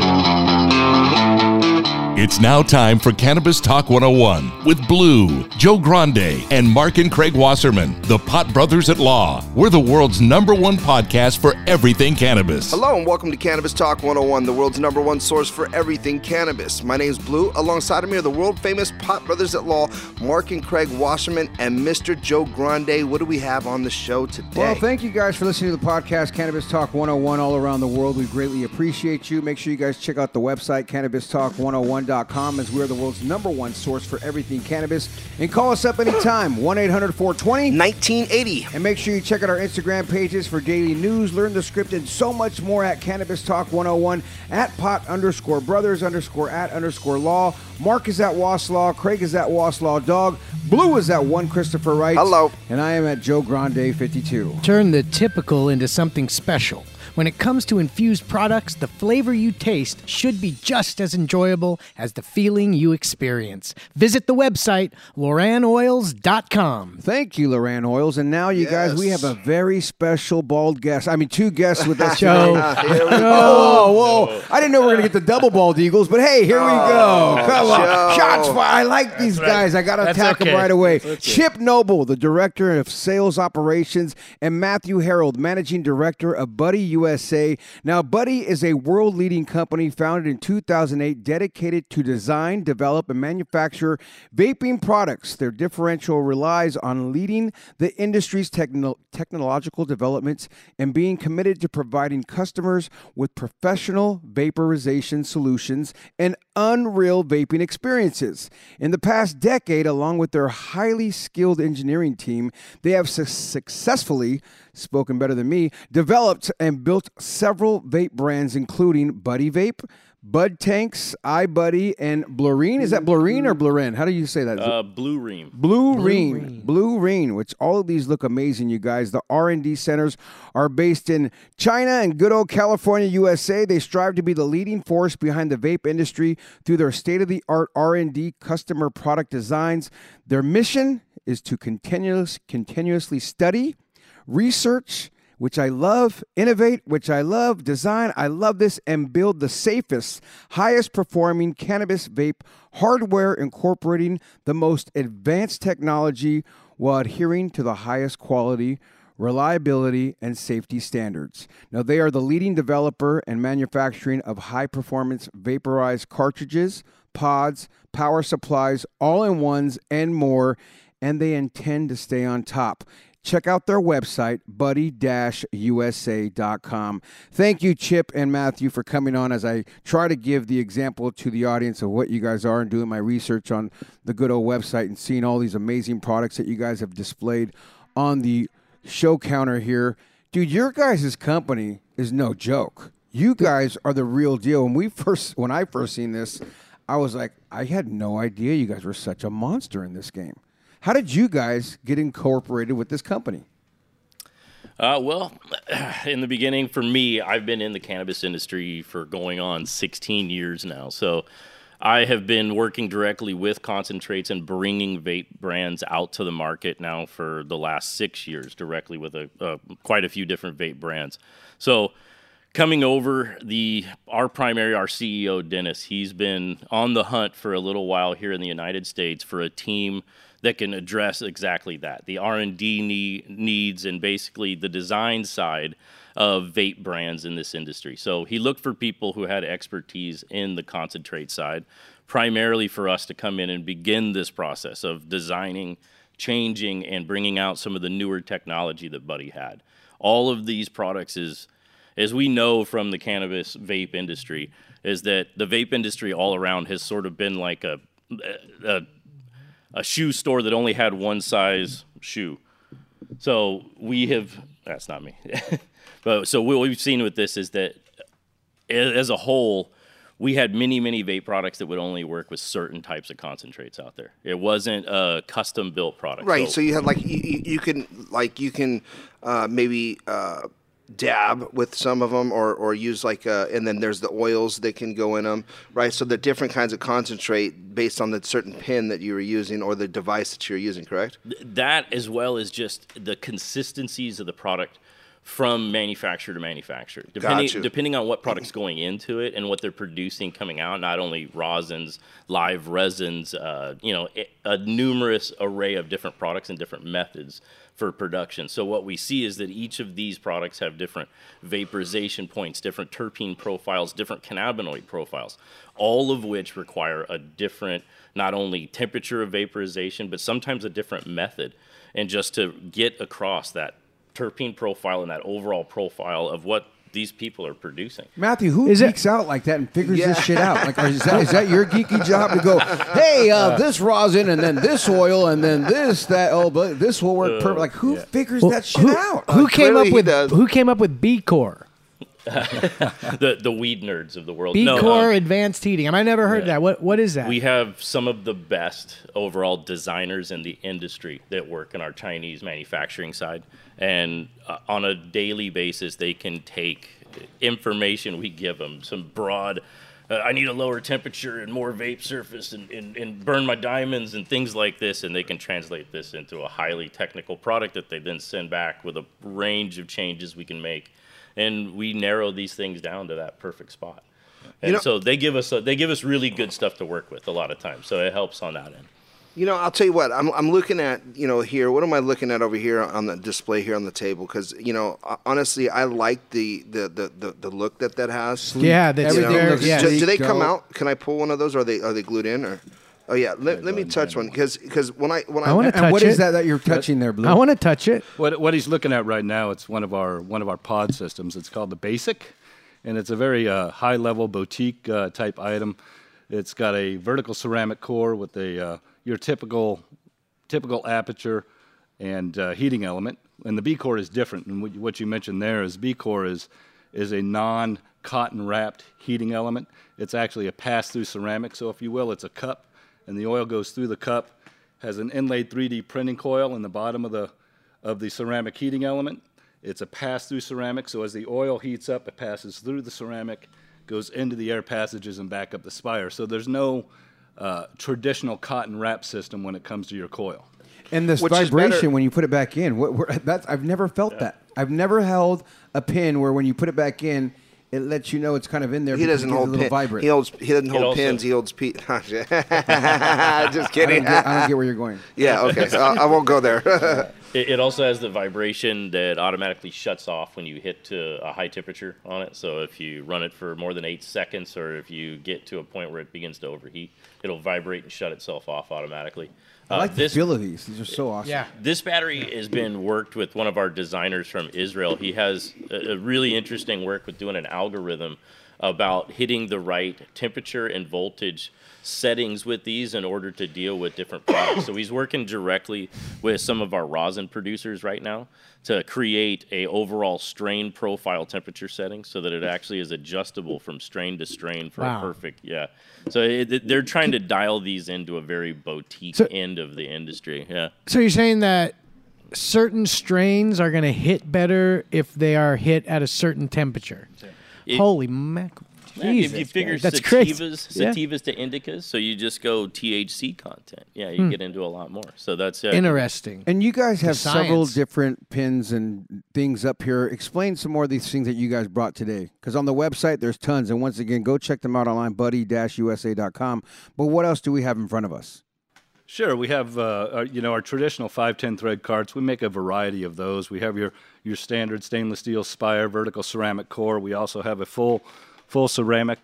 Thank you. It's now time for Cannabis Talk 101 with Blue, Joe Grande, and Mark and Craig Wasserman, the Pot Brothers at Law. We're the world's number one podcast for everything cannabis. Hello and welcome to Cannabis Talk 101, the world's number one source for everything cannabis. My name's Blue. Alongside of me are the world famous Pot Brothers at Law, Mark and Craig Wasserman, and Mr. Joe Grande. What do we have on the show today? Well, thank you guys for listening to the podcast, Cannabis Talk 101, all around the world. We greatly appreciate you. Make sure you guys check out the website, cannabistalk101.com, as we're the world's number one source for everything cannabis. And call us up anytime, 1 800 420 1980. And make sure you check out our Instagram pages for daily news, learn the script, and so much more at Cannabis Talk 101 at pot underscore brothers underscore at underscore law. Mark is at Waslaw. Craig is at Waslaw Dog. Blue is at one Christopher Wright. Hello. And I am at Joe Grande 52. Turn the typical into something special. When it comes to infused products, the flavor you taste should be just as enjoyable as the feeling you experience. Visit the website, lorannoils.com. Thank you, LorAnn Oils. And now, you guys, we have a very special bald guest. I mean, two guests with us. Joe. today. Oh, whoa. I didn't know we were going to get the double bald eagles, but hey, here we oh, go. Come on. Joe. Shots fired. I like these guys. I got to That's attack them right away. Okay. Chip Noble, the Director of Sales Operations, and Matthew Harold, Managing Director of Buddy USA. Now, Buddy is a world leading company founded in 2008 dedicated to design, develop, and manufacture vaping products. Their differential relies on leading the industry's techno- technological developments and being committed to providing customers with professional vaporization solutions and unreal vaping experiences. In the past decade, along with their highly skilled engineering team, they have su- successfully spoken better than me, developed and built several vape brands, including Buddy Vape, Bud Tanks, iBuddy, and Blurine. Is that Blurine or Blurin? How do you say that? it- Uh, Blue Ream. Blue Reen, Blue Reen, which all of these look amazing, you guys. The R&D centers are based in China and good old California, USA. They strive to be the leading force behind the vape industry through their state-of-the-art R&D customer product designs. Their mission is to continuous, continuously study, research, which I love, innovate, which I love, design, I love this, and build the safest, highest performing cannabis vape hardware incorporating the most advanced technology while adhering to the highest quality, reliability, and safety standards. Now, they are the leading developer and manufacturing of high performance vaporized cartridges, pods, power supplies, all in ones, and more, and they intend to stay on top. Check out their website, buddy-usa.com. Thank you, Chip and Matthew, for coming on as I try to give the example to the audience of what you guys are and doing my research on the good old website and seeing all these amazing products that you guys have displayed on the show counter here. Dude, your guys' company is no joke. You guys are the real deal. When we first when I first seen this, I was like, I had no idea you guys were such a monster in this game. How did you guys get incorporated with this company? Uh, well, in the beginning, for me, I've been in the cannabis industry for going on 16 years now. So I have been working directly with concentrates and bringing vape brands out to the market now for the last six years, directly with a, uh, quite a few different vape brands. So, coming over the our primary our CEO Dennis, he's been on the hunt for a little while here in the United States for a team that can address exactly that. The r&d need, needs and basically the design side of vape brands in this industry. So he looked for people who had expertise in the concentrate side primarily for us to come in and begin this process of designing changing and bringing out some of the newer technology that buddy had. All of these products is as we know from the cannabis vape industry is that the vape industry all around has sort of been like a, a a shoe store that only had one size shoe. So we have that's not me. but so what we've seen with this is that as a whole, we had many, many vape products that would only work with certain types of concentrates out there. It wasn't a custom built product. Right. So, so you had like you, you can like you can uh, maybe uh, dab with some of them or, or use like uh, and then there's the oils that can go in them right? So the different kinds of concentrate based on the certain pin that you were using or the device that you're using correct? That as well as just the consistencies of the product from manufacturer to manufacturer. Depending depending on what product's going into it and what they're producing coming out not only rosins live resins uh, you know a numerous array of different products and different methods for production. So what we see is that each of these products have different vaporization points, different terpene profiles, different cannabinoid profiles, all of which require a different not only temperature of vaporization, but sometimes a different method. And just to get across that terpene profile and that overall profile of what these people are producing. Matthew, who is geeks it? out like that and figures yeah. this shit out? Like, is that, is that your geeky job to go, hey, uh, this rosin and then this oil and then this that oh, but this will work uh, perfect. Like, who yeah. figures well, that shit who, out? Who uh, came up with who came up with B Core? The the weed nerds of the world. B Core no, um, advanced heating. I never heard yeah. that. What what is that? We have some of the best overall designers in the industry that work in our Chinese manufacturing side, and uh, on a daily basis, they can take information we give them, some broad. Uh, I need a lower temperature and more vape surface and, and, and burn my diamonds and things like this, and they can translate this into a highly technical product that they then send back with a range of changes we can make and we narrow these things down to that perfect spot. And you know, so they give us a, they give us really good stuff to work with a lot of times. So it helps on that end. You know, I'll tell you what. I'm I'm looking at you know here. What am I looking at over here on the display here on the table? Because you know, honestly, I like the the, the, the, the look that that has. Yeah, that's you know, yeah. Do, do, they come out? Can I pull one of those? Or are they are they glued in or? Oh yeah, let, let me touch one because because when I when I, I want to touch what it. is that that you're touching there, Blue? I want to touch it. What what he's looking at right now, it's one of our one of our pod systems. It's called the Basic, and it's a very uh, high level boutique uh, type item. It's got a vertical ceramic core with a uh, your typical typical aperture and uh, heating element, and the B core is different. And what you mentioned there is B core is is a non cotton wrapped heating element. It's actually a pass through ceramic, so if you will, it's a cup and the oil goes through the cup, has an inlaid 3D printing coil in the bottom of the, of the ceramic heating element. It's a pass through ceramic, so as the oil heats up, it passes through the ceramic, goes into the air passages, and back up the spire. So there's no uh, traditional cotton wrap system when it comes to your coil. And this Which vibration when you put it back in, what, what, that's, I've never felt yeah. that. I've never held a pin where when you put it back in, it lets you know it's kind of in there. He doesn't hold pin. Vibrant. He holds. He doesn't hold also, pins. He holds pe- Just kidding. I don't, get, I don't, get, where you're going. Yeah. Okay. So I, I won't go there. it, it, also has the vibration that automatically shuts off when you hit to a high temperature on it. So if you run it for more than eight seconds, or if you get to a point where it begins to overheat, it'll vibrate and shut itself off automatically. I like uh, this, the feel of these. These are so awesome. Yeah. This battery has been worked with one of our designers from Israel. He has a, a really interesting work with doing an algorithm about hitting the right temperature and voltage settings with these in order to deal with different products. so he's working directly with some of our rosin producers right now to create a overall strain profile temperature setting so that it actually is adjustable from strain to strain for wow. a perfect yeah. So it, they're trying to dial these into a very boutique so, end of the industry. Yeah. So you're saying that certain strains are going to hit better if they are hit at a certain temperature. It, Holy mackerel. Yeah, if you figure man, that's crazy. sativas, Yeah. sativas to indicas, so you just go THC content. Yeah, Hmm. you get into a lot more. So that's uh, Interesting. And you guys have several different pins and things up here. Explain some more of these things that you guys brought today. Because on the website, there's tons. And once again, go check them out online, buddy-usa.com. But what else do we have in front of us? Sure, we have uh, our, you know our traditional 510 thread carts. We make a variety of those. We have your your standard stainless steel spire, vertical ceramic core. We also have a full full ceramic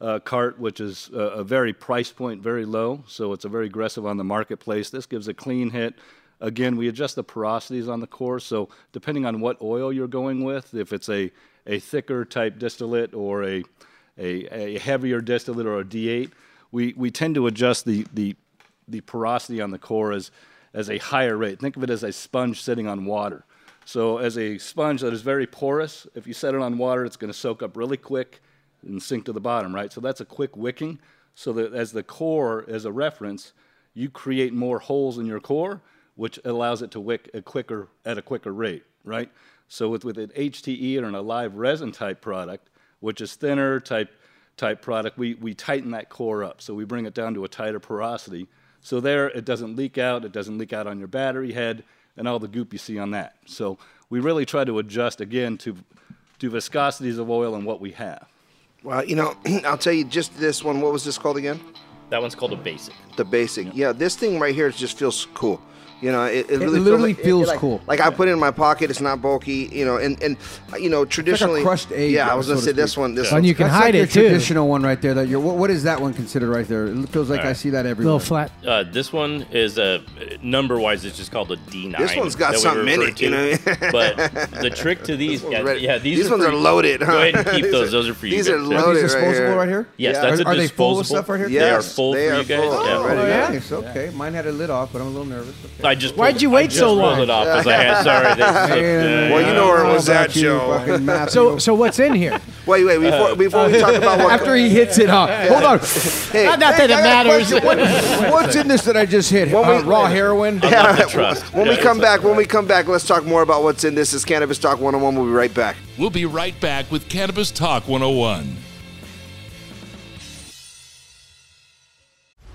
uh, cart, which is uh, a very price point very low, so it's a very aggressive on the marketplace. This gives a clean hit. Again, we adjust the porosities on the core, so depending on what oil you're going with, if it's a a thicker type distillate or a a, a heavier distillate or a D8, we, we tend to adjust the, the the porosity on the core as, as a higher rate. Think of it as a sponge sitting on water. So, as a sponge that is very porous, if you set it on water, it's going to soak up really quick and sink to the bottom, right? So, that's a quick wicking. So, that as the core, as a reference, you create more holes in your core, which allows it to wick a quicker, at a quicker rate, right? So, with, with an HTE or an alive resin type product, which is thinner type type product, we, we tighten that core up. So we bring it down to a tighter porosity. So there, it doesn't leak out. It doesn't leak out on your battery head and all the goop you see on that. So we really try to adjust again to to viscosities of oil and what we have. Well, you know, I'll tell you just this one. What was this called again? that one's called a basic. The basic. Yeah, this thing right here just feels cool. You know, it, it really literally feels, like, feels like, cool. Like I put it in my pocket. It's not bulky. You know, and and uh, you know, traditionally, crushed egg, Yeah, I was gonna so say to this one. This And one. you can That's hide like your it too. traditional one right there. That you're, what, what is that one considered right there? It feels like I see that everywhere. little flat. Uh, this one is a number wise. It's just called a D9. This one's got something in refer it, you know? but the trick to these, yeah, yeah, these, These are ones are loaded, huh? Go ahead and keep those. are- those are for you. these are loaded. these right disposable here. right here? Yes, Yeah. that's Are, a are they disposable. full of stuff right here? They are Yes, full they for are you guys. Oh, Ready to go. nice. Okay. Mine had a lid off, but I'm a little nervous. Okay. I just Why'd pulled- you I wait just so pulled long? it off as I had. Sorry. They slipped. Man, Yeah, Well, you yeah. know where it How was about at, you, Joe. fucking So, so what's in here? Wait, wait. Before before we talk about what after he hits it, huh? Hold on. Hey, Not that it I got matters. What- what's in this that I just hit? When Uh, we- raw heroin. Yeah, trust. When Yeah, we come it's back, when we come back, let's talk more about what's in this. Is Cannabis Talk 101. We'll be right back. We'll be right back with Cannabis Talk 101.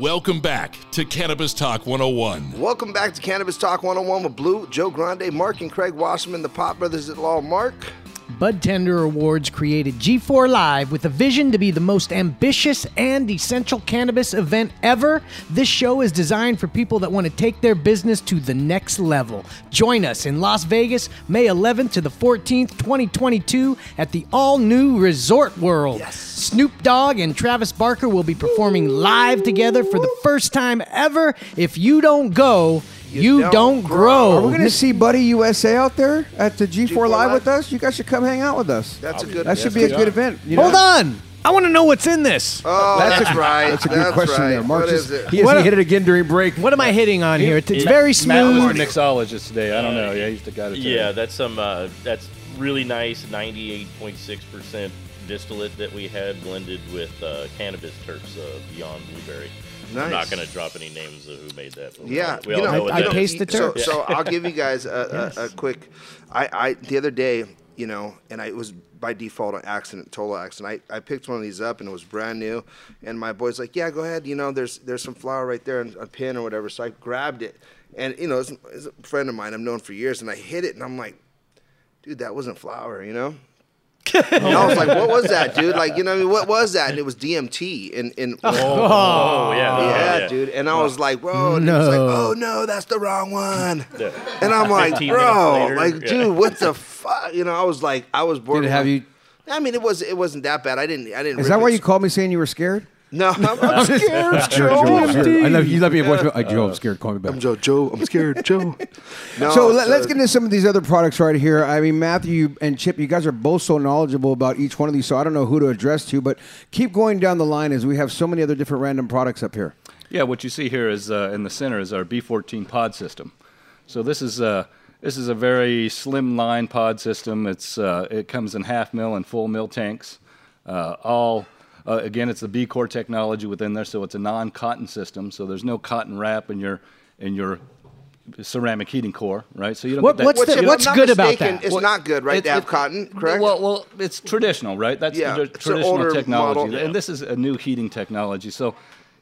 Welcome back to Cannabis Talk 101. Welcome back to Cannabis Talk 101 with Blue, Joe Grande, Mark, and Craig Wasserman, the Pot Brothers at Law. Mark, Bud Tender Awards created G4 Live with a vision to be the most ambitious and essential cannabis event ever. This show is designed for people that want to take their business to the next level. Join us in Las Vegas, May 11th to the 14th, 2022, at the all new Resort World. Yes. Snoop Dogg and Travis Barker will be performing live together for the first time ever. If you don't go, you, don't don't, grow. grow. Are we going to see Buddy USA out there at the G4, G4 Live, Live? with us? You guys should come hang out with us. That's a good. that should be a good event. You Hold know? on. I want to know what's in this. Oh, that's, right. That's a good question right. there. Mark What just, is it? he, What he a- hit it again during break. What am I hitting on here? It's, it's It- very Matt was smooth. the mixologist today. I don't know. Yeah, he's the guy to tell Yeah, you. that's some. Uh, that's really nice. Ninety-eight point six percent distillate that we had blended with uh, cannabis terps uh, beyond blueberry. I'm not going to drop any names of who made that. but we Yeah, all- we you all know, know what I taste the turf. So, so I'll give you guys a, a, a quick. I, I the other day, you know, and I it was by default an accident, total accident. I, I picked one of these up and it was brand new, and my boy's like, "Yeah, go ahead. You know, there's there's some flour right there and a pin or whatever." So I grabbed it, and you know, it's, it's a friend of mine I've known for years, and I hit it, and I'm like, "Dude, that wasn't flour," you know. And I was like, "What was that, dude? Like, you know, what I mean, what was that?" And it was DMT, and and Oh, yeah, yeah, oh, yeah, dude. And I was like, bro, and he was like, No. oh no, that's the wrong one. Yeah. And I'm like, bro, minutes later, like, yeah. dude, what the fuck? You know, I was like, I was bored. Did it have you? I mean, it was it wasn't that bad. I didn't I didn't. Is that why it. you called me saying you were scared? No, I'm, I'm scared, Joe, I'm scared. I love you. Left me a voicemail. I Joe, I'm scared. Call me back. I'm Joe. Joe, I'm scared, Joe. No, so let, us get into some of these other products right here. I mean, Matthew and Chip, you guys are both so knowledgeable about each one of these, so I don't know who to address to, but keep going down the line as we have so many other different random products up here. Yeah, what you see here is uh, in the center is our B14 pod system. So this is uh, this is a very slim line pod system. It's uh, it comes in half mil and full mil tanks. Uh, all uh, again, it's the B core technology within there, so it's a non-cotton system. So there's no cotton wrap in your in your ceramic heating core, right? So you don't What- get that. what's the- if I'm what's not good about mistaken, that? It's Well, not good, right? it- to have it- cotton, correct? Well, well, it's traditional, right? That's Yeah, the it's an traditional older technology, model. and this is a new heating technology. So,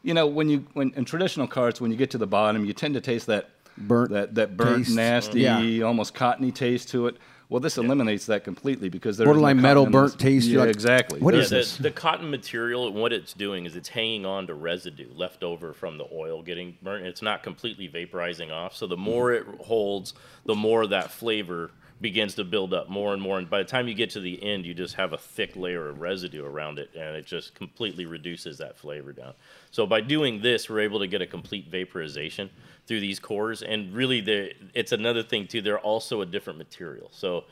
you know, when you when in traditional carts, when you get to the bottom, you tend to taste that Burnt that that burnt, taste. nasty, Yeah. almost cottony taste to it. Well, this eliminates that completely because there's Borderline no metal, cotton in this. burnt taste, Yeah, like, exactly. what Yeah, is the, this? the cotton material, and what it's doing is it's hanging on to residue left over from the oil getting burnt. It's not completely vaporizing off. So the mm-hmm. more it holds, the more that flavor begins to build up more and more. And by the time you get to the end, you just have a thick layer of residue around it, and it just completely reduces that flavor down. So by doing this, we're able to get a complete vaporization through these cores. And really, the, it's another thing too. They're also a different material. So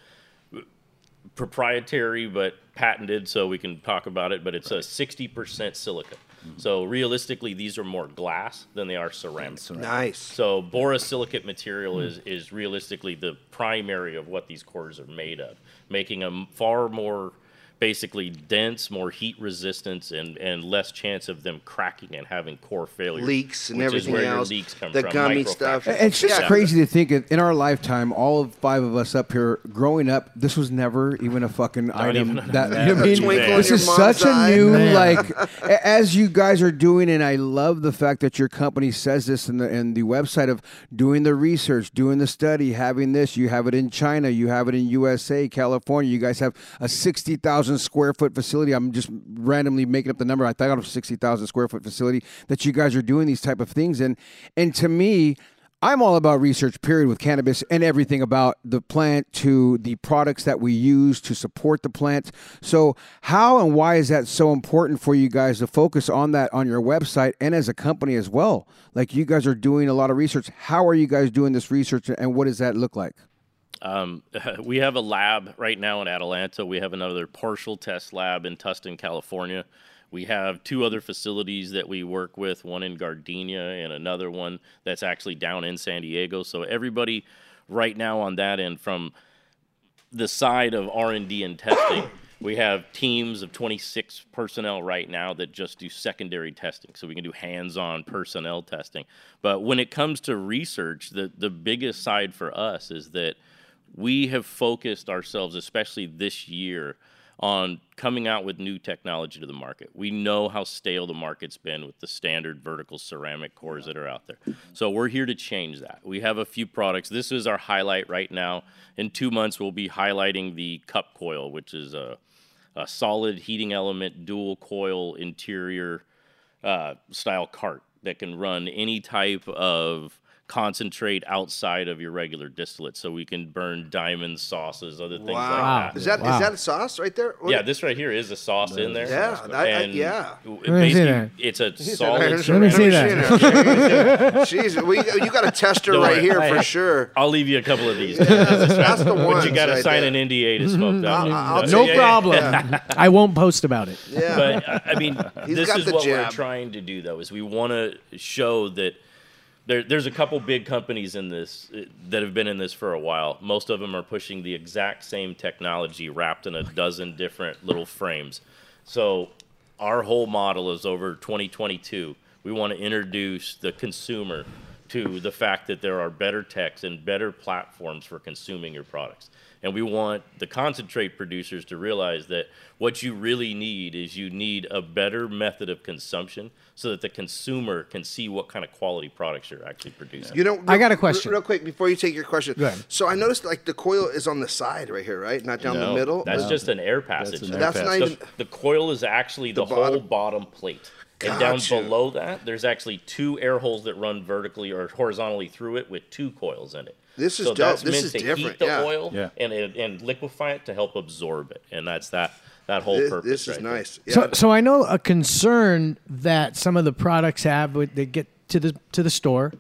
proprietary but patented, so we can talk about it. But it's a 60% silica. Mm-hmm. So realistically, these are more glass than they are ceramic. nice. So borosilicate material mm-hmm. is is realistically the primary of what these cores are made of, making them far more basically dense, more heat resistance, and, and less chance of them cracking and having core failure. Leaks and which everything is where else. Your leaks come The from, gummy stuff. It's just Yeah. crazy to think in in our lifetime, all of five of us up here growing up, this was never even a fucking item. even a- that you know I mean, this is mom's such a new Man. like as you guys are doing, and I love the fact that your company says this in the in the website of doing the research, doing the study, having this. You have it in China, you have it in USA, California. You guys have a sixty thousand square foot facility. I'm just randomly making up the number. I thought sixty thousand square foot facility that you guys are doing these type of things in. And to me, I'm all about research, period, with cannabis and everything about the plant to the products that we use to support the plant. So, how and why is that so important for you guys to focus on that on your website and as a company as well? Like, you guys are doing a lot of research. How are you guys doing this research and what does that look like? Um, we have a lab right now in Atlanta. We have another partial test lab in Tustin, California. We have two other facilities that we work with, one in Gardena and another one that's actually down in San Diego. So everybody right now on that end from the side of R&D and testing, we have teams of 26 personnel right now that just do secondary testing. So we can do hands-on personnel testing. But when it comes to research, the the biggest side for us is that we have focused ourselves, especially this year, on coming out with new technology to the market. We know how stale the market's been with the standard vertical ceramic cores that are out there. So we're here to change that. We have a few products. This is our highlight right now. In two months, we'll be highlighting the cup coil, which is a, a solid heating element, dual coil interior uh, style cart that can run any type of concentrate outside of your regular distillate so we can burn diamonds sauces other things Wow. like that Is that is Wow. that a sauce right there? What- yeah, this right here is a sauce in there. Yeah, I- I- and yeah. w- see that. it's a Let solid. Let me see that. Jeez, we, you got a tester Don't right worry. here I- for sure. I'll leave you a couple of these. That's the one. but you got to sign an NDA to smoke that. I'll- I'll No Yeah, yeah, problem. I won't post about it. Yeah. But I- I mean, He's this is what we're trying to do, though, is we want to show that there, there's a couple big companies in this uh, that have been in this for a while. Most of them are pushing the exact same technology wrapped in a dozen different little frames. So our whole model is over 2022. We want to introduce the consumer to the fact that there are better techs and better platforms for consuming your products. And we want the concentrate producers to realize that what you really need is you need a better method of consumption so that the consumer can see what kind of quality products you're actually producing. You know, I got a question. Real quick before you take your question. Go ahead. So I noticed like the coil is on the side right here, right? Not down No, the middle. That's Uh, just an air passage. an air That's not passage. the, the coil is actually the, The whole bottom- bottom plate. And down below that, there's actually two air holes that run vertically or horizontally through it with two coils in it. This is so dope. That's This meant is to different, heat the yeah. oil Yeah. and and liquefy it to help absorb it, and that's that that whole This, purpose. this is right nice. Yeah. So, so I know a concern that some of the products have. with- They get to the to the store,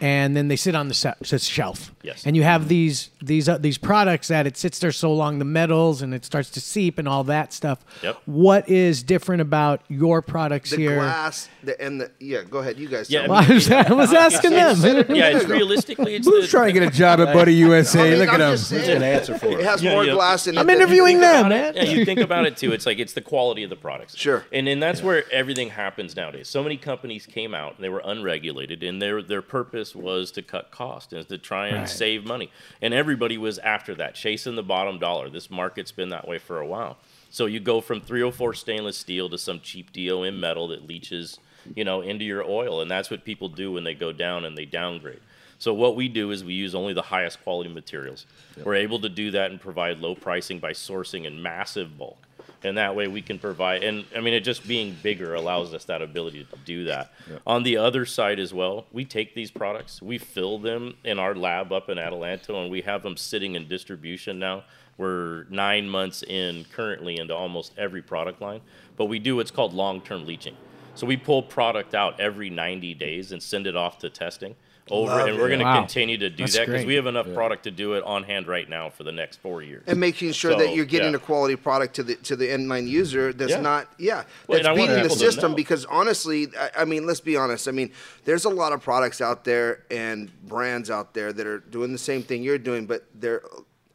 and then they sit on the se- shelf. Mm-hmm. Yes. And you have these these uh, these products that it sits there so long, the metals, and it starts to seep and all that stuff. Yep. What is different about your products the here? glass the, and the yeah. Go ahead, you guys. Yeah, tell I me. Well, I was, I was asking them. Yeah, it's realistically it's Who's trying to get a job at Buddy USA? I mean, Look I'm at him. just saying, An answer for It it. has Yeah, more yeah. glass in it. I'm interviewing them, about man. it, yeah, you think about it too. It's like it's the quality of the products. Sure. And then that's where everything happens nowadays. So many companies came out and they were unregulated, and their their purpose was to cut costs and to try and save money. And everybody was after that, chasing the bottom dollar. This market's been that way for a while. So you go from 304 stainless steel to some cheap DOM metal that leaches, you know, into your oil, and that's what people do when they go down and they downgrade. So what we do is we use only the highest quality materials. We're able to do that and provide low pricing by sourcing in massive bulk. And that way we can provide and I mean it just being bigger allows us that ability to do that. On the other side as well, we take these products, we fill them in our lab up in Adelanto and we have them sitting in distribution now. We're 9 months in currently into almost every product line, but we do what's called long-term leaching. So we pull product out every 90 days and send it off to testing over, Love and we're going to Wow. continue to do That's that because we have enough product to do it on hand right now for the next four years. and making sure So, that you're getting yeah. a quality product to the to the end line user that's Yeah. not yeah Well, that's and beating the system because honestly I, I mean let's be honest I mean there's a lot of products out there and brands out there that are doing the same thing you're doing but they're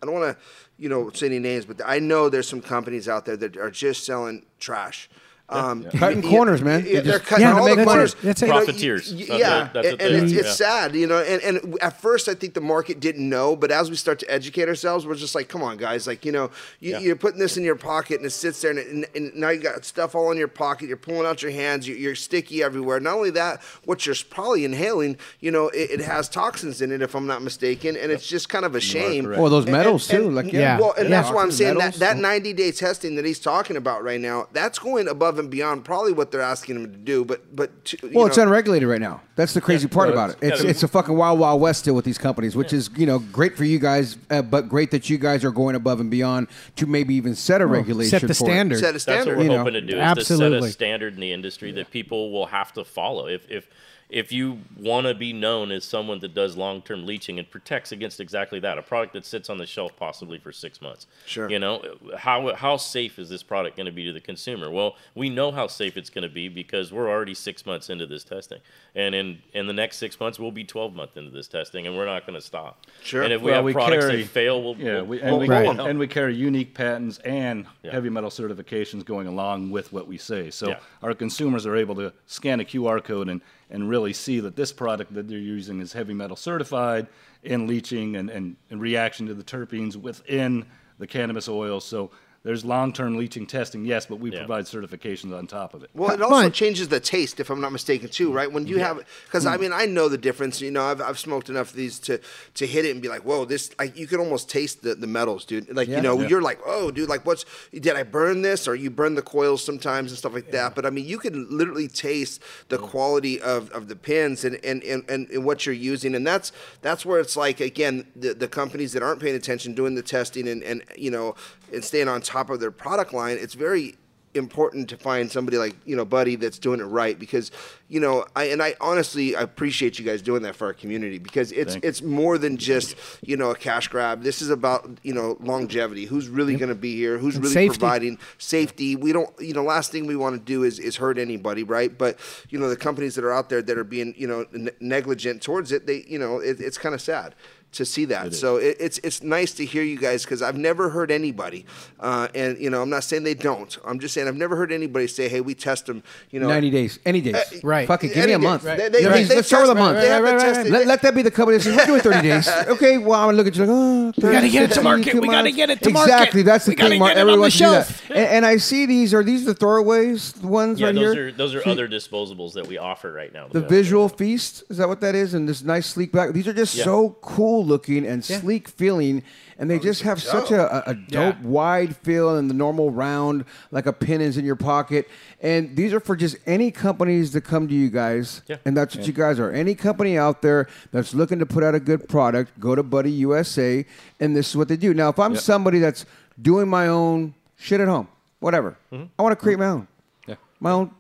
I don't want to you know say any names but I know there's some companies out there that are just selling trash. Um, Cutting y- corners, man. Yeah, They they're cutting Yeah, all the make money. corners. That's it. You know, y- Profiteers. That's yeah, it. That's and, and it's, it's Yeah. sad, you know. And, and at first, I think the market didn't know, but as we start to educate ourselves, we're just like, come on, guys, like you know, you, Yeah. you're putting this in your pocket and it sits there, and, and, and now you got stuff all in your pocket. You're pulling out your hands. You, you're sticky everywhere. Not only that, what you're probably inhaling, you know, it, it has toxins in it, if I'm not mistaken, and it's just kind of a shame. correct. Oh, those metals and- too. and- Like Yeah. yeah. Well, and Yeah. that's why I'm saying that that 90 day testing that he's talking about right now, that's going above and beyond probably what they're asking him to do. But but to, you Well, it's unregulated right now. That's the crazy part about it. it's- It's yeah. it's a fucking wild wild west still with these companies, which is you know great for you guys, uh, but great that you guys are going above and beyond to maybe even set a regulation. Set the for it. standard. set a standard. That's what we're You know, to do. Is to absolutely. set a standard in the industry that people will have to follow. If if if you want to be known as someone that does long term leaching and protects against exactly that, a product that sits on the shelf possibly for six months. Sure. You know how how safe is this product going to be to the consumer? Well, we know how safe it's going to be because we're already six months into this testing, and in in the next six months we'll be twelve months into this testing, and we're not going to stop. Sure. And if we Well, have we products carry- that fail, we'll Yeah, we'll, we, we'll and, we, pull Right. and we carry unique patents and Yeah. heavy metal certifications going along with what we say. So Yeah. our consumers are able to scan a QR code and, and really see that this product that they're using is heavy metal certified in leaching and, and, and reaction to the terpenes within the cannabis oil. So There's long-term leaching testing, yes, but we Yeah. provide certifications on top of it. Well, it also Fine. changes the taste, if I'm not mistaken, too, right? When you have, because I mm. mean, I know the difference. You know, I've, I've smoked enough of these to to hit it and be like, whoa, this. Like, you can almost taste the, the metals, dude. Like, Yeah. you know, Yeah. you're like, oh, dude, like, what's did I burn this or you burn the coils sometimes and stuff like that? But I mean, you can literally taste the mm. quality of, of the pins and, and, and, and, and what you're using, and that's that's where it's like again, the, the companies that aren't paying attention, doing the testing, and, and you know, and staying on top of their product line. It's very important to find somebody like you know buddy that's doing it right because you know i and i honestly i appreciate you guys doing that for our community because it's Thank you. it's more than just you know a cash grab this is about you know longevity who's really going to be here who's And really safety. providing safety we don't you know last thing we want to do is is hurt anybody right but you know the companies that are out there that are being you know ne- negligent towards it they you know it, it's kind of sad to see that. so it, it's it's nice to hear you guys because I've never heard anybody, uh, and you know I'm not saying they don't. I'm just saying I've never heard anybody say, "Hey, we test them." You know, 90 days, any days. Uh, Right. Fuck it, give any me a day. month. They- they- Yeah, they- let's start with a month. They have Right, right, right. Let, let that be the company that says, we're doing 30 days. Okay, well, I'm going to look at you like, oh, 30, gotta get it to market. We gotta get it to market. Exactly. That's the We thing, Mark. get it on Everyone the wants to do that. And, and I see these. Are these the throwaways, ones Yeah, right those here? are those are other disposables that we offer right now. The visual feast is that what that is? And this nice sleek back. These are just so cool looking and sleek feeling, and they just have such a, a, a dope wide feel and the normal round like a pin is in your pocket. And these are for just any companies that come to you guys, Yeah. and that's what you guys are. Any company out there that's looking to put out a good product, go to Buddy USA, and this is what they do. Now, if I'm somebody that's doing my own shit at home, whatever, Mm-hmm. I want to create my own, Yeah. my own.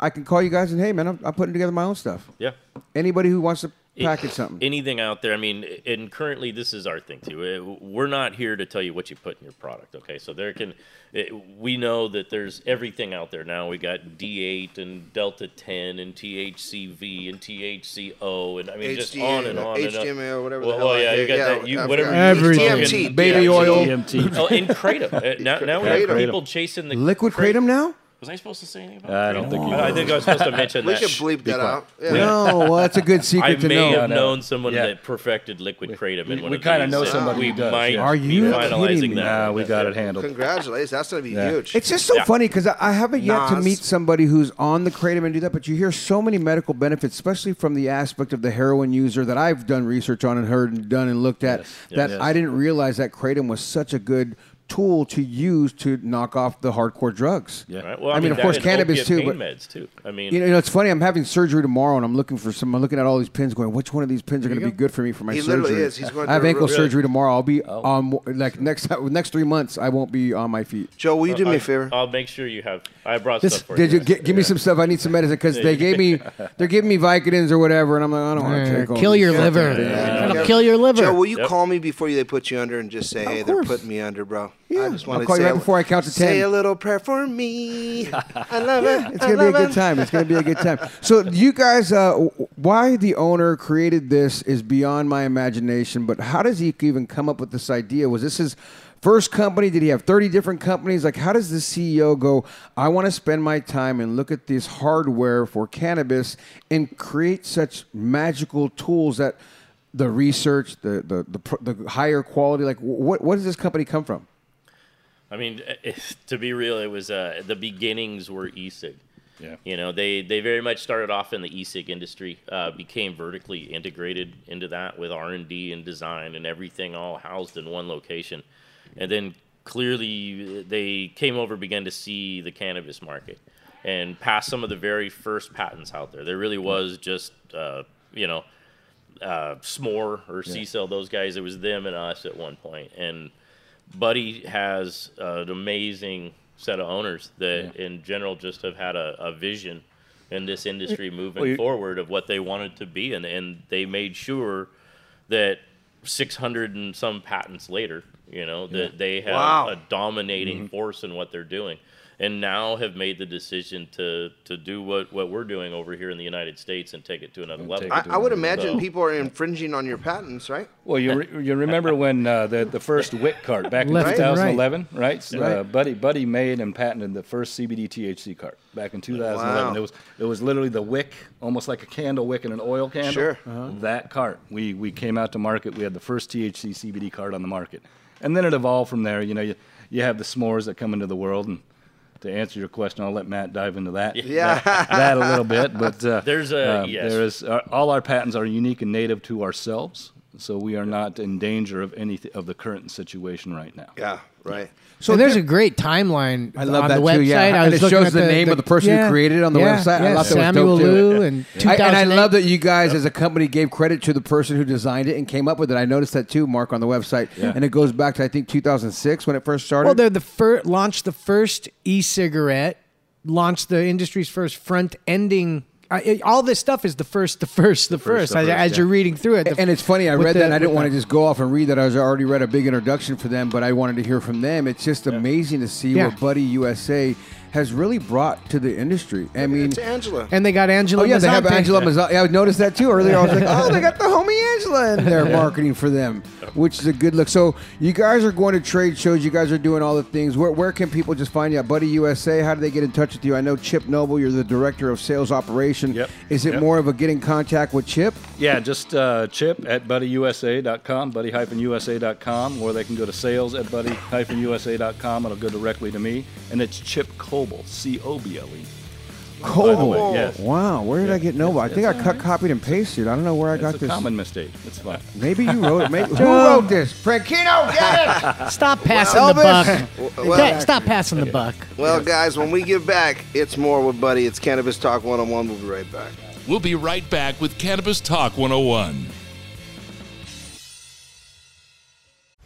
I can call you guys and hey, man, I'm, I'm putting together my own stuff. Yeah. Anybody who wants to It- package something. Anything out there. I mean, and currently this is our thing too. We're not here to tell you what you put in your product. Okay, so there can. It, we know that there's everything out there now. We got D8 and Delta 10 and THCV and THCO and I mean just HDA, on and on and on. HDMA or whatever the Well, hell well, yeah, you got Yeah, that. You whatever. forgot. you're Everything. smoking, Baby oil. DMT. Oh, in kratom. Uh, now, now we have Kratom. people chasing the Liquid kratom now? Was I supposed to say anything about that? I don't think you I think I was supposed to mention this. We that. could bleep that out. Yeah. No, well, that's a good I secret to may know. have No, no. known someone Yeah. that perfected liquid kratom. in we- one we of kinda these, know and somebody we who does, might yeah. Are be you finalizing kidding me? that. Nah, we got it. it handled. Congratulations. That's going to be Yeah. huge. It's just so Yeah. funny because I, I haven't yet to Nas. meet somebody who's on the kratom and do that, but you hear so many medical benefits, especially from the aspect of the heroin user that I've done research on and heard and done and looked at. that Yes. I didn't realize that kratom was such a good tool to use to knock off the hardcore drugs. Yeah. Right? Well, I mean, of course, cannabis too, pain but- meds too. I mean, You know, you know, it's funny. I'm having surgery tomorrow, and I'm looking for some. I'm looking at all these pins, going, which one of these pins are going to be good for me for my He surgery? literally is. He's going I have ankle real- surgery tomorrow. I'll be Oh. on like next next three months. I won't be on my feet. Joe, will you do me I- a favor? I'll make sure you have. I brought This, stuff for did you. you gi- give me some stuff? I need some medicine because they gave me they're giving me Vicodins or whatever, and I'm like, I don't want to Uh, take kill your liver. things. That'll kill your liver. Joe, will you call me before they put you under and just say, hey, they're putting me under, bro? Yeah, I just I'll want to call you right a- before I count to ten. Say 10. a little prayer for me. I love it. It's gonna be a good time. It's gonna be a good time. So you guys, uh, why the owner created this is beyond my imagination. But how does he even come up with this idea? Was this his first company? Did he have thirty different companies? Like, how does the CEO go? I want to spend my time and look at this hardware for cannabis and create such magical tools that the research, the the the, the higher quality. Like, what what does this company come from? I mean, to be real, it was uh, the beginnings were e-cig. Yeah. You know, they, they very much started off in the e-cig industry, uh, became vertically integrated into that with R and D and design and everything all housed in one location, and then clearly they came over, began to see the cannabis market, and passed some of the very first patents out there. There really was just uh, you know uh, Smoore or CCELL, those guys. It was them and us at one point, and Buddy has uh, an amazing set of owners that, in general, just have had a, a vision in this industry moving Well, you- forward of what they wanted to be, and and they made sure that 600 and some patents later, you know, that they have Wow. a dominating Mm-hmm. force in what they're doing, and now have made the decision to to do what what we're doing over here in the United States and take it to another level. I, I would imagine level. people are infringing on your patents, right? Well, you re- you remember when uh, the the first wick cart back in Left and right. 2011, right? So, Uh, Right. Buddy Buddy made and patented the first CBD THC cart back in 2011. Wow. It was it was literally the wick, almost like a candle wick in an oil candle. Sure. That cart. We we came out to market. We had the first THC CBD cart on the market, and then it evolved from there. You know, you, you have the Smoores that come into the world. And to answer your question, I'll let Matt dive into that. Yeah. that, that a little bit. But uh, There's a- um, yes. there is uh, all our patents are unique and native to ourselves, so we are not in danger of any of the current situation right now. Yeah, right. So there's a great timeline I love on that the website. too. Yeah, I and it shows at the, name of the person yeah, who created it on the yeah, website. Yeah, I thought that Samuel was dope Liu and I, and I love that you guys, as a company, gave credit to the person who designed it and came up with it. I noticed that too, Mark, on the website, and it goes back to I think 2006 when it first started. Well, they're the first launched the first e-cigarette, launched the industry's first front-ending. Uh, all this stuff is the first, the first, the first. the as, first, as yeah. you're reading through it, the- and it's funny. I read the- that. I didn't want to just go off and read that. I was already read a big introduction for them, but I wanted to hear from them. It's just amazing to see Yeah. what Buddy USA has really brought to the industry. I mean, It's Angela. And they got Angela. Oh yeah, they have Mazzanti. Angela Mazzanti. Yeah, I noticed that too earlier. I was like, oh, they got the homie Angela in there marketing for them, which is a good look. So you guys are going to trade shows. You guys are doing all the things. Where, where can people just find you? at Buddy USA. How do they get in touch with you? I know Chip Noble. You're the director of sales operation. Yep. Is it Yep. more of a get in contact with Chip? Yeah, just uh, chip at buddyusa.com, buddy-usa.com, or they can go to sales at buddy-usa.com. It'll go directly to me. And it's Chip Coble, C-O-B-L-E. Coble. Yes. Wow. Where did I get Noble? I think I cut, mm-hmm. copied, and pasted. I don't know where I got It's a this. common mistake. It's fine. Maybe you wrote it. Maybe, who wrote this? Frankino, get it! Stop passing Well, the buck. Elvis. Well- Stop passing the buck. Well, guys, when we give back, it's more with Buddy. It's Cannabis Talk 101. We'll be right back. We'll be right back with Cannabis Talk 101.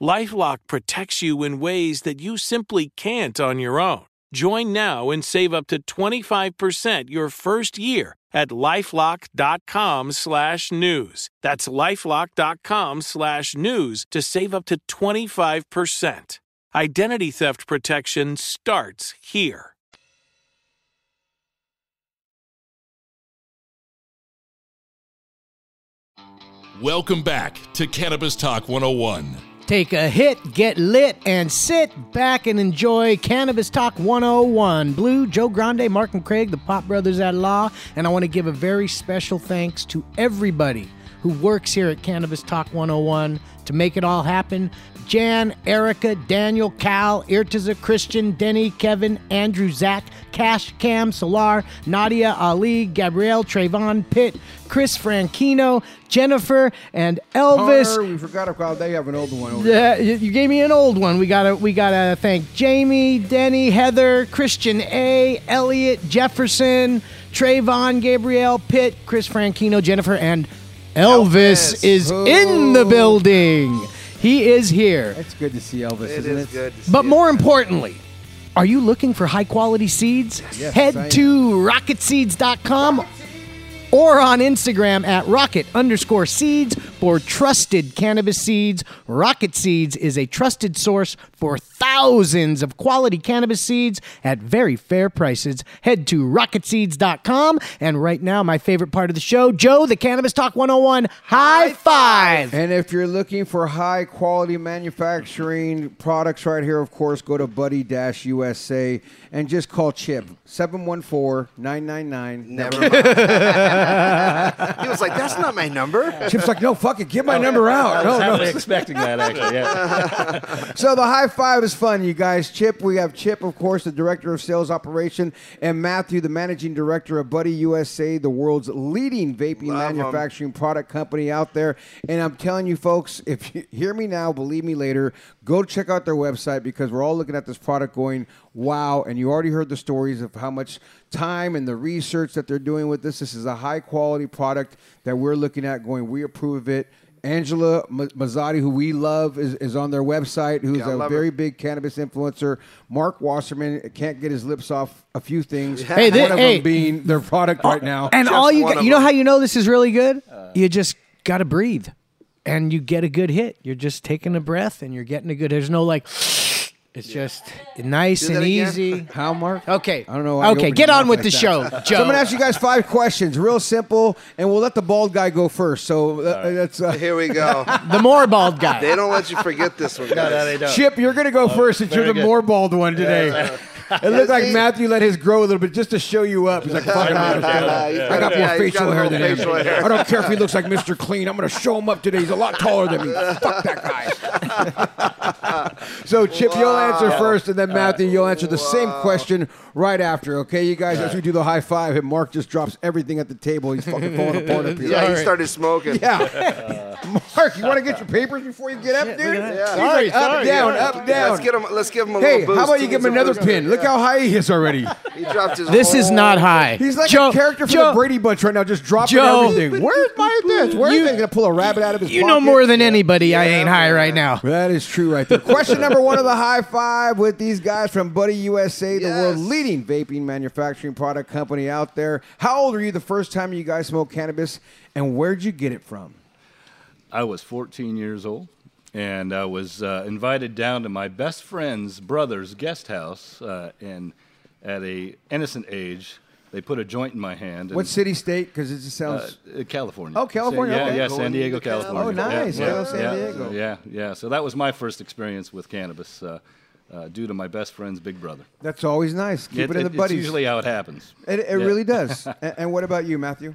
Lifelock protects you in ways that you simply can't on your own. Join now and save up to 25% your first year at lifelock.com slash news. That's lifelock.com slash news to save up to 25%. Identity theft protection starts here. Welcome back to Cannabis Talk 101. Take a hit, get lit, and sit back and enjoy Cannabis Talk 101. Blue, Joe Grande, Mark and Craig, the Pot Brothers at Law. And I want to give a very special thanks to everybody who works here at Cannabis Talk 101 to make it all happen. Jan, Erica, Daniel, Cal, Irtiza, Christian, Denny, Kevin, Andrew, Zach, Cash, Cam, Solar, Nadia, Ali, Gabrielle, Trayvon, Pitt, Chris Franchino, Jennifer, and Elvis. Hunter, we forgot about. They have an old one. Over Yeah, you you gave me an old one. We gotta we gotta thank Jamie, Denny, Heather, Christian A, Elliot, Jefferson, Trayvon, Gabrielle, Pitt, Chris Franchino, Jennifer, and Elvis, Elvis. is in the building. He is here. It's good to see Elvis, It isn't is it? good. To But see more it. importantly, are you looking for high quality seeds? Yes, Head I am. to rocketseeds.com or on Instagram at rocket underscore seeds for trusted cannabis seeds. Rocket Seeds is a trusted source for thousands of quality cannabis seeds at very fair prices. Head to rocketseeds.com. And right now, my favorite part of the show, Joe, the Cannabis Talk 101 high five. And if you're looking for high quality manufacturing products right here, of course, go to Buddy Dash USA and just call Chip 714 999. Never mind. he was like, "That's not my number." Chip's like, no, fuck it, give my number I out. was No, expecting that actually. Yeah. So the high five is fun, you guys. Chip, we have Chip, of course, the director of sales operation, and Matthew, the managing director of Buddy USA, the world's leading vaping Love 'em. manufacturing product company out there. And I'm telling you, folks, if you hear me now, believe me later, go check out their website because we're all looking at this product going, wow. And you already heard the stories of how much time and the research that they're doing with this. This is a high quality product that we're looking at going, we approve of it. Angela Ma- Mazzotti, who we love, is, is on their website, who's Yeah, I a love very her. big cannabis influencer. Mark Wasserman can't get his lips off a few things. Hey, thi- one of hey. them being their product right now. And Just all you got, you know them. how you know this is really good? Uh. you just got to breathe and you get a good hit. You're just taking a breath and you're getting a good There's no like it's just nice and again. easy. How, Mark? Okay. I don't know. why you Okay, opened get your on mouth with like the that. show, So Joe. I'm gonna ask you guys five questions, real simple, and we'll let the bald guy go first. So uh, that's uh, Here we go. the more bald guy. They don't let you forget this one. guys. Chip. You're gonna go first since you're the good. more bald one today. It looked like Matthew let his grow a little bit just to show you up. He's like, fuck it, I'm gonna show him. he's I got- got more yeah, facial hair little than him. hair. I don't care if he looks like Mr. Clean. I'm gonna show him up today. He's a lot taller than me. fuck that guy. so Chip, you'll answer first, and then Matthew, you'll answer the same question right after. Okay, you guys, as we do the high five, and Mark just drops everything at the table. He's fucking falling apart up here. Yeah, he started smoking. Yeah. Mark, you want to get your papers before you get up, dude? Yeah. Sorry, He's like, up, sorry, down, yeah. up, down. Let's get him. Let's give him a Hey, little boost. how about you give needs him another boost. pin? Look how high he is already. He dropped his. This is not high. He's like Joe, a character from Joe, the Brady Bunch right now, just dropping Joe. everything. Where's my this? Where's You- he gonna pull a rabbit out of his You pocket? know more than anybody. I ain't high right now. That is true right there. Question number one of the high five with these guys from Buddy USA, the Yes. world leading vaping manufacturing product company out there. How old are you the first time you guys smoked cannabis, and where'd you get it from? I was 14 years old, and I was uh, invited down to my best friend's brother's guest house, uh, and at a innocent age, they put a joint in my hand. What city, state? Because it just uh, sounds. uh, California. Oh, California, Sa- yeah, okay. yeah, San Diego, California. Oh, nice. Yeah, Hello, yeah, San Diego. Yeah, yeah. So that was my first experience with cannabis, uh, uh, due to my best friend's big brother. That's always nice. Keep it, in the It's buddies. usually how it happens. it it Yeah. really does. and, and what about you, Matthew?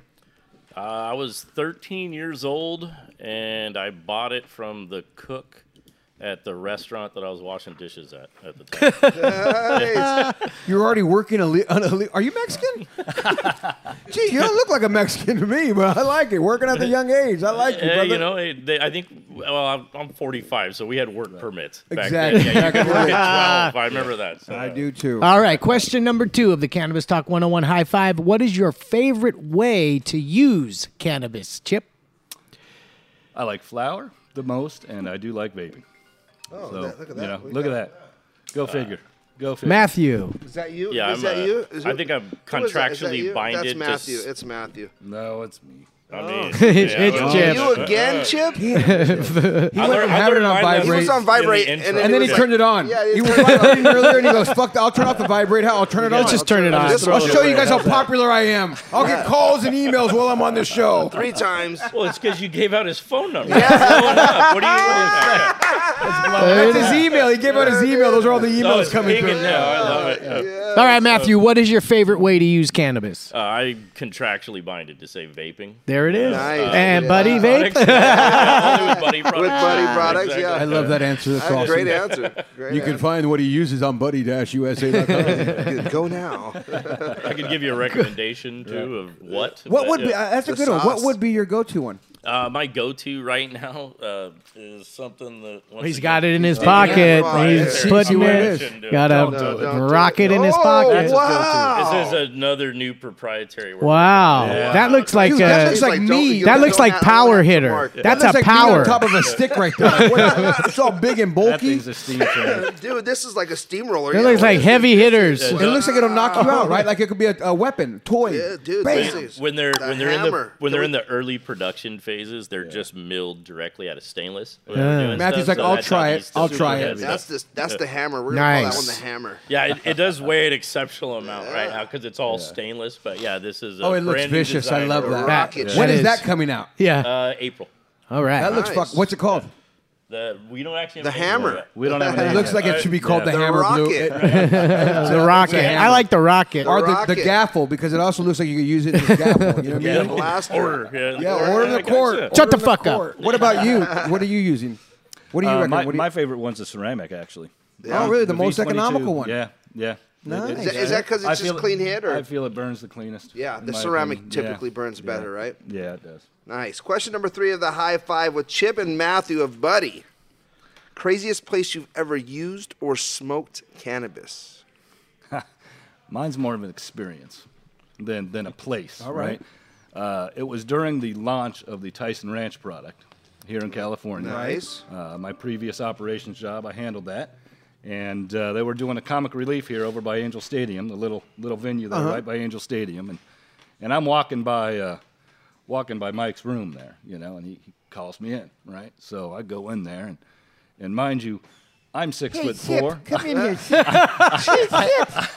Uh, I was 13 years old, and I bought it from the cook at the restaurant that I was washing dishes at at the time. You're already working a le- on a le- Are you Mexican? Gee, you don't look like a Mexican to me, but I like it. Working at the young age, I like you, Eh, brother. you know, they, I think. Well, I'm, I'm 45, so we had work permits back Exactly. then. Yeah, you could work at 12. I remember that. So. I do too. All right, question number two of the Cannabis Talk 101 High Five. What is your favorite way to use cannabis? Chip? I like flower the most, and I do like vaping. Oh, So, that- look at you that. know, look at that. Go figure. Go figure. Matthew. Is that you? Yeah, is I'm, that uh, you? Is I think I'm who is that? Is that contractually you? binded That's to Matthew. s- It's Matthew. No, it's me. I mean, It's yeah, Chip. You again, Chip? He I went learned- from having it on my vibrate. He was on in the vibrate, intro. and And then he like- turned it on. Yeah, he he was turned it on. vibrating earlier, and he goes, "Fuck! that, I'll turn off the vibrate. I'll turn it on. Let's just turn it on. I'll show you guys how popular I am. I'll get calls and emails while I'm on this show. Three times. Well, it's because you gave out his phone number. It's blowing up. What do you? That's his email. He gave out his email. Those are all the Oh, emails coming pinging through. now. I love it. All right, Matthew, what is your favorite way to use cannabis? Uh, I contractually binded to say vaping. There it is. Nice. And Yeah. Buddy Vape? Products. Yeah, with buddy products. With Buddy products, Exactly. yeah. I love that answer. That's That's a awesome. great answer. Great You can answer. find what he uses on buddy-usa.com. Go now. I could give you a recommendation too of what. what but, would be? Uh, that's a The good one. What would be your go-to one? Uh, my go-to right now uh, is something that once He's again- got it in his Yeah, pocket. come on, He's yeah. Putting see what it. it is. Got a do it, rocket in his Oh, pocket. wow. This is another new proprietary. work. Wow, Yeah. that looks like Dude, that uh, looks like don't- me. that looks like power don't have to hitter. mark. That's That's a like power. on top of a stick right there. Like, it's all big and That bulky. thing's a steam. Dude, this is like a steamroller. It looks like heavy hitters. It looks like it'll knock you out, right? Like it could be a, a weapon, toy. Yeah, dude. Bam. This is when they're when they're in the when they're in the early production phases, they're just milled directly out of stainless. Yeah. Matthew's stuff, like, "I'll that's try it. I'll try it." heavy. That's the that's the hammer. We're gonna call that one Nice. the hammer. Yeah, it, it does weigh an exceptional amount right now because it's all stainless. But yeah, this is a Oh, it looks brand new vicious. I love that. Rocket When is is- that coming out? Yeah. Uh, April. All right. That looks fuck. What's it called? The we don't actually The have a name for hammer. We don't have a It name looks yet. like it should be called the, The hammer blue. rocket. The rocket. I like the rocket. or the, the rocket. gaffle because it also looks like you could use it as a gaffle. You know what I Yeah, mean? blaster. Order. Yeah, Yeah, order the I court. gotcha. Shut the Order fuck up. court. What about you? What are you using? What do you Uh, reckon? my, What do you- my favorite one's the ceramic, actually. oh, really? The, most V22, economical one. Yeah, yeah. Nice. It- Is that- is that 'cause it's I just feel it- clean hit, or- I feel it burns the cleanest. Yeah, in the my ceramic opinion. Yeah. typically burns better, right? Yeah, it does. Nice. Question number three of the high five with Chip and Matthew of Buddy. Craziest place you've ever used or smoked cannabis? Mine's more of an experience than, than a place. All right. Uh, it was during the launch of the Tyson Ranch product here in California. Nice. Uh, my previous operations job, I handled that. And uh, they were doing a comic relief here over by Angel Stadium, the little little venue there, right by Angel Stadium. And, and I'm walking by, uh, walking by Mike's room there, you know, and he, he calls me in, right? So I go in there, and, and mind you, I'm six foot four. Come in here.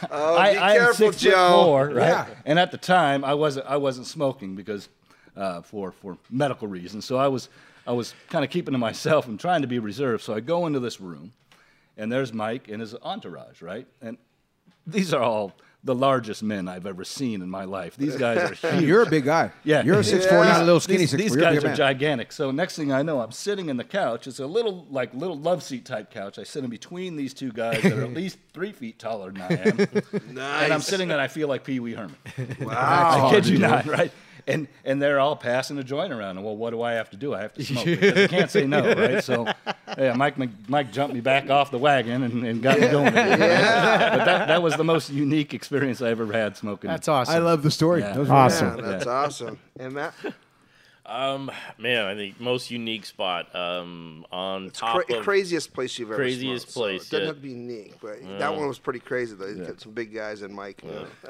Oh, I, be I am careful, six foot four, right? Yeah. And at the time, I wasn't I wasn't smoking because uh, for for medical reasons. So I was I was kind of keeping to myself and trying to be reserved. So I go into this room, and there's Mike and his entourage, right? And these are all the largest men I've ever seen in my life. These guys are huge. You're a big guy. Yeah, You're a six four, not a little skinny These, six these four. You're a guys are man. gigantic. So next thing I know, I'm sitting in the couch. It's a little like little love seat type couch. I sit in between these two guys that are at least three feet taller than I am, nice. and I'm Nice. sitting and I feel like Pee Wee Herman. Wow. I kid you not, right? And and they're all passing a joint around. And well, what do I have to do? I have to smoke because I can't say no, right? So, yeah, Mike Mike jumped me back off the wagon and, and got me going. Again, But that, that was the most unique experience I ever had smoking. That's awesome. I love the story. Yeah. That was Awesome. Yeah, that's awesome. And Matt, Um, man, I think most unique spot um, on top cra- of craziest place you've ever Craziest smoked, so place, it doesn't yeah. have to be unique, but that one was pretty crazy. Though, you got some big guys and Mike,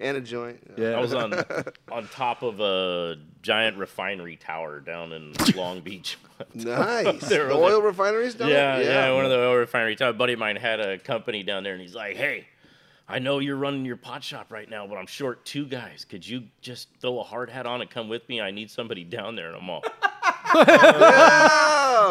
and a joint. yeah. I was on on top of a giant refinery tower down in Long Beach. Nice. They're the really- oil refineries down yeah, there? yeah, one of the oil refinery towers. A buddy of mine had a company down there, and he's like, "Hey, I know you're running your pot shop right now, but I'm short two guys. Could you just throw a hard hat on and come with me? I need somebody down there." And I'm all,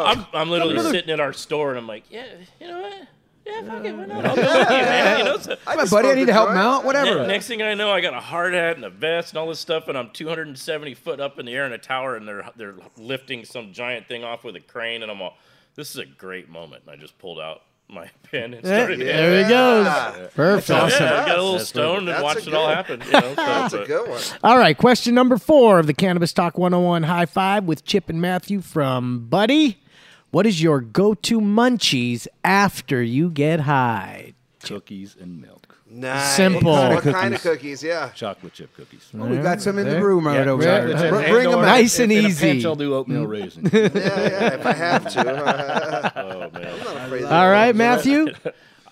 I'm, I'm literally sitting at our store, and I'm like, "Yeah, you know what? Yeah, fuck it, why not? I'll go with you, man." You know, so, My buddy, I need to help him joint. out. Whatever. Ne- next thing I know, I got a hard hat and a vest and all this stuff, and I'm 270 foot up in the air in a tower, and they're they're lifting some giant thing off with a crane, and I'm all, "This is a great moment." And I just pulled out my pen and started. There he goes. Perfect. Yeah, I got a little That's stoned and a watched it all happen. You know, so, That's a good one. All right, question number four of the Cannabis Talk 101 High Five with Chip and Matthew from Buddy. What is your go to munchies after you get high? Cookies and milk, Nice. Simple. What Cookies. kind of cookies? Yeah. chocolate chip cookies. Oh, we got some in the There. room right over there. yeah, Br- Bring them. Nice and in a easy. pinch, I'll do oatmeal raisin. Yeah, yeah. If I have to. oh man, I'm not afraid All those. right, Matthew.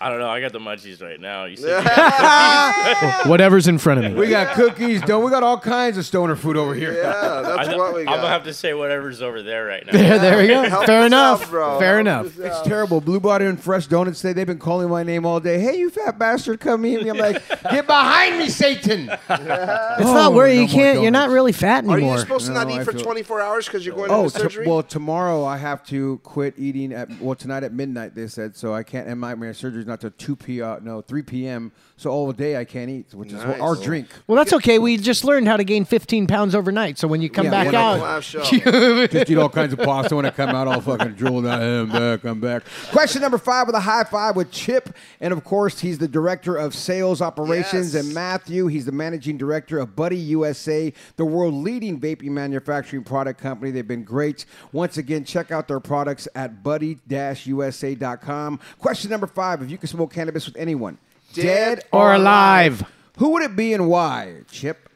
I don't know. I got the munchies right now. You said Whatever's in front of me. We got cookies. Don't we got all kinds of stoner food over here? Yeah, that's I, what we I'm got. gonna have to say whatever's over there right now. There, there we go. Help Fair us enough. out, bro. Fair Help enough. us It's out. terrible. Blue Body and Fresh Donuts today, they've been calling my name all day. Hey, you fat bastard, come meet me. I'm like, get behind me, Satan. It's not oh, where you no more can't. You're not really fat anymore. Are anymore. you supposed to not No, eat for feel- 24 hours because you're going Oh, into t- surgery? well, tomorrow I have to quit eating at well tonight at midnight. They said so I can't. And my, my surgery's not till two p. Uh, no, three p.m. So all day I can't eat, which is our drink. Well, that's okay. We just learned how to gain 15 pounds overnight. So when you come Yeah, back out, Live show. Just eat all kinds of pasta when I come out, all fucking drooled out. I'm back. I'm back. Question number five with a high five with Chip, and of course he's the director of sales operations, Yes. and Matthew. He's the managing director of Buddy USA, the world leading vaping manufacturing product company. They've been great. Once again, check out their products at buddy-usa.com. Question number five: If you could smoke cannabis with anyone, Dead or alive. who would it be and why? Chip.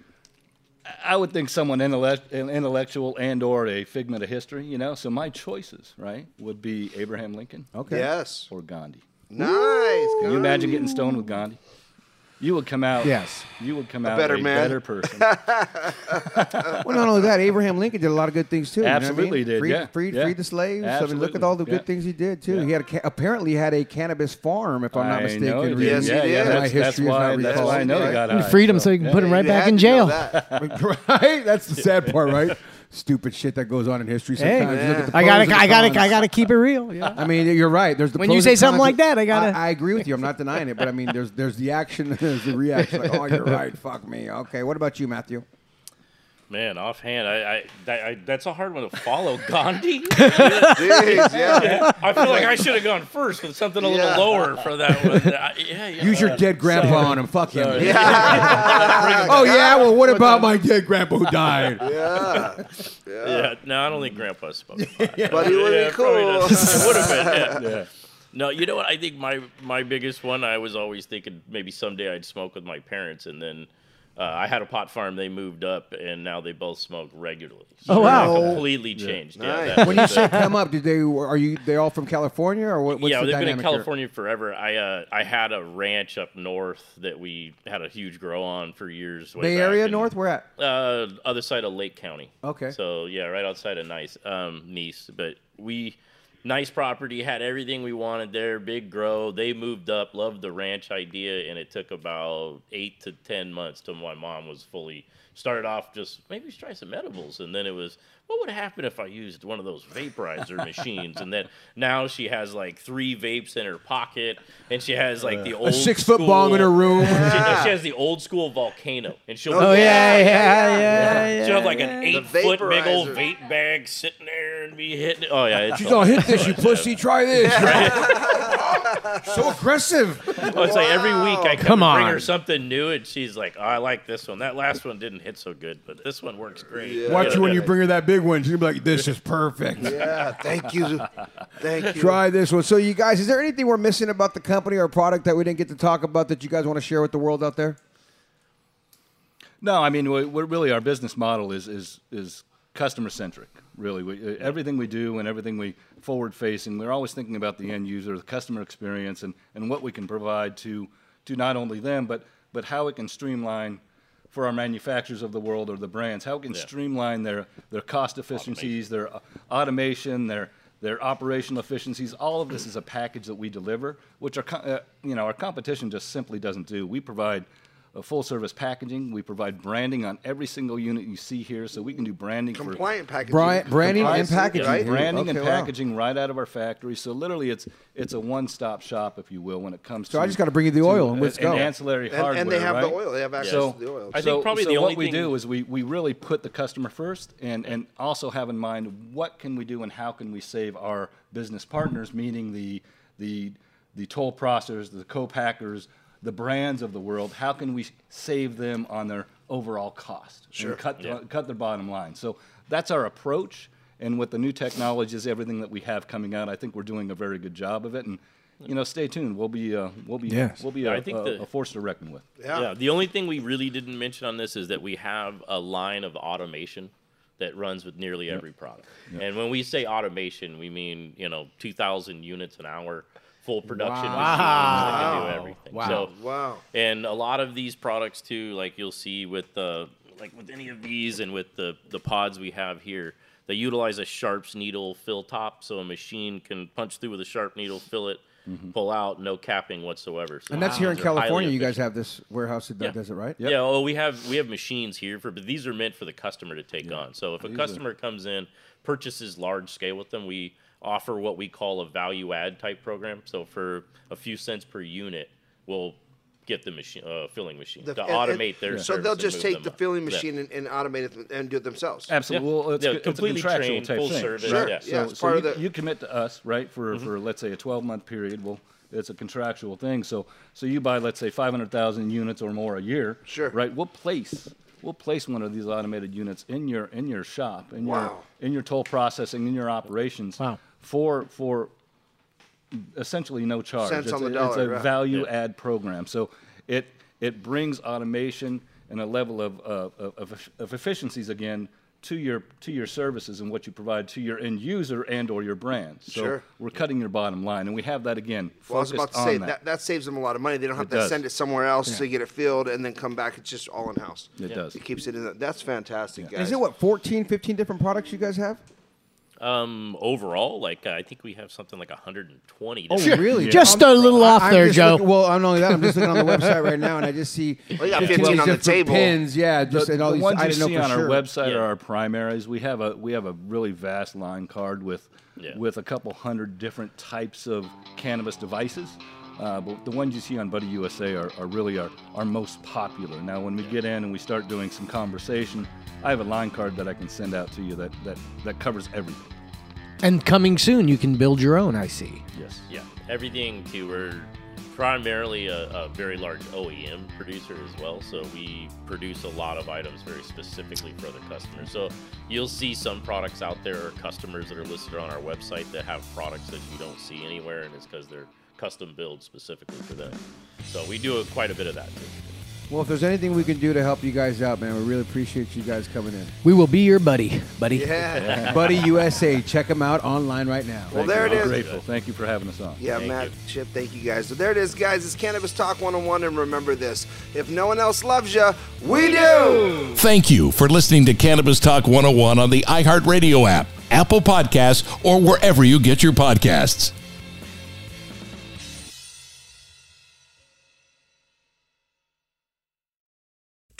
I would think someone intellect, intellectual and or a figment of history, you know. So my choices, right, would be Abraham Lincoln Okay. Yes. or Gandhi. Nice. Can you imagine getting stoned with Gandhi? You would come out. Yes. You would come out better a man. better person. Well, not only that, Abraham Lincoln did a lot of good things too. you know I Absolutely mean? did, Freed, yeah, freed, yeah. freed the slaves. I mean, look at all the good yeah. things he did too. Yeah. He had a, ca- apparently had a cannabis farm, if I'm not I mistaken. know he. Yes, he yeah, did. yeah, that's, that's history is why. not That's recalled. why I know Right. he got and high. freed him so, so you can yeah. put him right back in jail. right? That's the sad part, right? Stupid shit that goes on in history Hey, sometimes. At the I gotta, I gotta. I gotta keep it real. Yeah. I mean, you're right. There's the When you say something like that, I gotta- I, agree with you. I'm not denying it, but I mean, there's there's the action, there's the reaction. Like, oh, you're right. Fuck me. Okay. What about you, Matthew? Man, offhand, I, I, that, I that's a hard one to follow. Gandhi. Jeez, yeah. I feel like I should have gone first with something a little Yeah. lower for that one. I- yeah, yeah. Use your dead grandpa on him. Fuck him. Sorry. Oh yeah. Well, what about my dead grandpa who died? Yeah. Yeah, no, I don't think Grandpa smoked. pot. But he would Yeah, be cool. would have been. Yeah. No, you know what? I think my my biggest one. I was always thinking maybe someday I'd smoke with my parents, and then uh, I had a pot farm. They moved up, and now they both smoke regularly. So Oh, wow. completely changed. Yeah, Nice. that When you say come up, did they are you they all from California or what, what's yeah, the they've been in dynamic here? California forever. I uh, I had a ranch up north that we had a huge grow on for years. way Bay back, Area and, north? Where at? Uh, other side of Lake County. Okay. So yeah, right outside of Nice, um, Nice. But we, nice property, had everything we wanted there. Big grow. They moved up, loved the ranch idea, and it took about eight to ten months till my mom was fully. Started off just maybe try some edibles, and then it was what would happen if I used one of those vaporizer machines? And then now she has like three vapes in her pocket, and she has like the old A six foot school- bong in her room. She, no, she has the old school volcano, and she'll Oh yeah, yeah, yeah, yeah. She'll have like an eight foot big old vape bag sitting there and be hitting it. Oh yeah, it's She's all hit this, you pussy. Try this. so aggressive. Oh, it's like every week I come, Come and bring her something new, and she's like, oh, "I like this one. That last one didn't hit so good, but this one works great." Watch you when you bring her that big one. She'll be like, "This is perfect." Yeah. Thank you. Thank you. Try this one. So, you guys, is there anything we're missing about the company or product that we didn't get to talk about that you guys want to share with the world out there? No, I mean, we're really our business model is is is customer centric. Really, we, uh, everything we do and everything we forward facing, we're always thinking about the end user, the customer experience, and, and what we can provide to to not only them, but but how it can streamline for our manufacturers of the world or the brands, how it can streamline their their cost efficiencies, their uh, automation, their their operational efficiencies. All of this is a package that we deliver, which our uh, you know our competition just simply doesn't do. We provide a full service packaging. We provide branding on every single unit you see here, so we can do branding for Compliant packaging. Bri- branding and packaging. Right? branding and Okay, wow. packaging right out of our factory. So literally, it's it's a one stop shop, if you will, when it comes So to. I just gotta bring you the oil and uh, let's go. ancillary And, hardware, and they have right? the oil. They have access So, to the oil. I think so- probably so the only what we do is we, we really put the customer first and, and also have in mind what can we do and how can we save our business partners, meaning the the the toll processors, the co-packers, the brands of the world. How can we save them on their overall cost Sure. and cut Yeah. cut their bottom line? So that's our approach. And with the new technologies, everything that we have coming out, I think we're doing a very good job of it. And you know, stay tuned. We'll be uh, we'll be Yes. we'll be a, I think a, the- a force to reckon with. Yeah. Yeah. The only thing we really didn't mention on this is that we have a line of automation that runs with nearly every product. And when we say automation, we mean you know 2,000 units an hour, full production machines that can do everything. Wow. So Wow. and a lot of these products too, like you'll see with the like with any of these and with the the pods we have here, they utilize a sharps needle fill top, so a machine can punch through with a sharp needle, fill it, mm-hmm. pull out, no capping whatsoever. So And that's here in these are highly California. You guys have this warehouse that Yeah. does it, right? Yeah, well, we have we have machines here for, but these are meant for the customer to take on. So if a customer comes in, purchases large scale with them, we offer what we call a value add type program. So for a few cents per unit, we'll get the machine uh, filling machine The- to and- and- automate their. So they'll just take the up. filling Yeah. machine and, and automate it and do it themselves. Absolutely. Yeah. Well, it's, Yeah, it's a completely contractual trained, type full thing. service, Sure. yeah. Yeah, So, it's so part you, of the- you commit to us, right, for, for let's say a 12 month period. Well, it's a contractual thing. So so you buy let's say 500,000 units or more a year. Sure. Right. We'll place we'll place one of these automated units in your in your shop in Wow. your in your toll processing in your operations. Wow. For for essentially no charge. Cents it's on the a, dollar, It's a right. value add program. So it it brings automation and a level of, uh, of, of, of efficiencies again to your to your services and what you provide to your end user and or your brand. So Sure. we're cutting your bottom line, and we have that again. Well, I was about to say that. that. that saves them a lot of money. They don't have It to does. send it somewhere else to get it filled and then come back. It's just all in house. It does. It keeps it in. The, that's fantastic, guys. Is it what 14, 15 different products you guys have? Um, overall, like uh, I think we have something like 120. Oh, different- really? Just I'm- a little I- off I'm there, just Joe. looking- well, not only that, I'm just looking on the website right now, and I just see Well, you got 15 15 on the different table. Pins, yeah, just the, and all the these. ones I you didn't know see for on sure. our website Yeah. are our primaries. We have a we have a really vast line card with Yeah. with a couple hundred different types of cannabis devices. Uh, but the ones you see on Buddy USA are, are really our, our most popular. Now, when we get in and we start doing some conversation, I have a line card that I can send out to you that, that, that covers everything. And coming soon, you can build your own. I see. Yes. Yeah, everything too. We're primarily a, a very large OEM producer as well, so we produce a lot of items very specifically for the customer. So you'll see some products out there or customers that are listed on our website that have products that you don't see anywhere, and it's because they're custom built specifically for them. So we do quite a bit of that too. Well, if there's anything we can do to help you guys out, man, we really appreciate you guys coming in. We will be your buddy, buddy. Yeah. Buddy USA, check them out online right now. Well, Thank there you. it I'm is. grateful. Thank you for having us on. Yeah, Thank Matt, you. Chip, thank you guys. So there it is, guys. It's Cannabis Talk 101, and remember this: if no one else loves you, we do. Thank you for listening to Cannabis Talk 101 on the iHeartRadio app, Apple Podcasts, or wherever you get your podcasts.